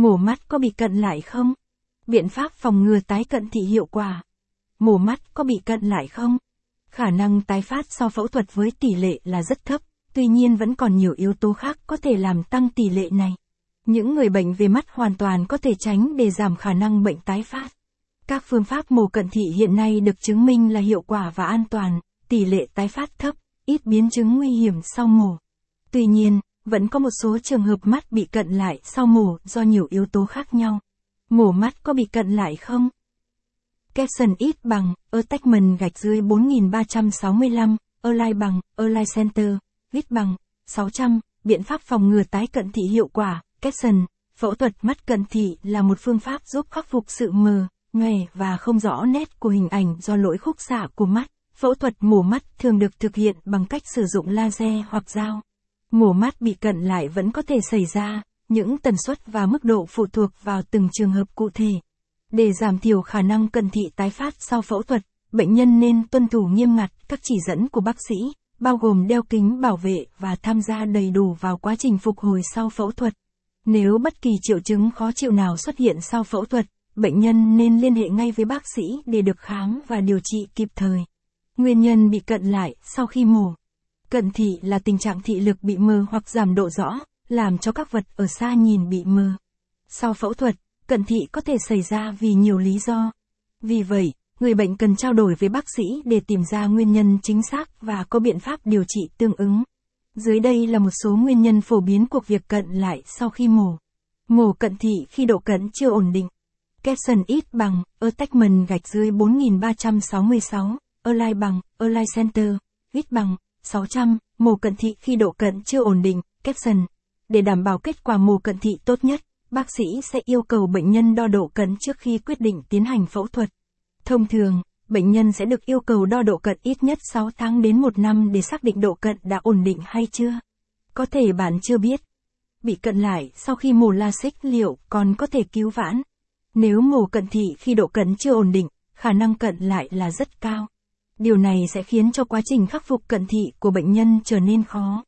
Mổ mắt có bị cận lại không? Biện pháp phòng ngừa tái cận thị hiệu quả. Mổ mắt có bị cận lại không? Khả năng tái phát sau phẫu thuật với tỷ lệ là rất thấp, tuy nhiên vẫn còn nhiều yếu tố khác có thể làm tăng tỷ lệ này. Những người bệnh về mắt hoàn toàn có thể tránh để giảm khả năng bệnh tái phát. Các phương pháp mổ cận thị hiện nay được chứng minh là hiệu quả và an toàn, tỷ lệ tái phát thấp, ít biến chứng nguy hiểm sau mổ. Tuy nhiên, vẫn có một số trường hợp mắt bị cận lại sau mổ do nhiều yếu tố khác nhau. Mổ mắt có bị cận lại không? Capson ít bằng, attachment gạch dưới 4365, align bằng, align center, ít bằng, 600, biện pháp phòng ngừa tái cận thị hiệu quả, capson, phẫu thuật mắt cận thị là một phương pháp giúp khắc phục sự mờ, nhòe và không rõ nét của hình ảnh do lỗi khúc xạ của mắt. Phẫu thuật mổ mắt thường được thực hiện bằng cách sử dụng laser hoặc dao. Mổ mắt bị cận lại vẫn có thể xảy ra, những tần suất và mức độ phụ thuộc vào từng trường hợp cụ thể. Để giảm thiểu khả năng cận thị tái phát sau phẫu thuật, bệnh nhân nên tuân thủ nghiêm ngặt các chỉ dẫn của bác sĩ, bao gồm đeo kính bảo vệ và tham gia đầy đủ vào quá trình phục hồi sau phẫu thuật. Nếu bất kỳ triệu chứng khó chịu nào xuất hiện sau phẫu thuật, bệnh nhân nên liên hệ ngay với bác sĩ để được khám và điều trị kịp thời. Nguyên nhân bị cận lại sau khi mổ. Cận thị là tình trạng thị lực bị mờ hoặc giảm độ rõ, làm cho các vật ở xa nhìn bị mờ. Sau phẫu thuật, cận thị có thể xảy ra vì nhiều lý do. Vì vậy, người bệnh cần trao đổi với bác sĩ để tìm ra nguyên nhân chính xác và có biện pháp điều trị tương ứng. Dưới đây là một số nguyên nhân phổ biến của việc cận lại sau khi mổ. Mổ cận thị khi độ cận chưa ổn định. Capson ít bằng, attachment gạch dưới 4366, align bằng, align center, ít bằng, 600, mổ cận thị khi độ cận chưa ổn định, caption. Để đảm bảo kết quả mổ cận thị tốt nhất, bác sĩ sẽ yêu cầu bệnh nhân đo độ cận trước khi quyết định tiến hành phẫu thuật. Thông thường, bệnh nhân sẽ được yêu cầu đo độ cận ít nhất 6 tháng đến 1 năm để xác định độ cận đã ổn định hay chưa. Có thể bạn chưa biết. Bị cận lại sau khi mổ LASIK liệu còn có thể cứu vãn. Nếu mổ cận thị khi độ cận chưa ổn định, khả năng cận lại là rất cao. Điều này sẽ khiến cho quá trình khắc phục cận thị của bệnh nhân trở nên khó.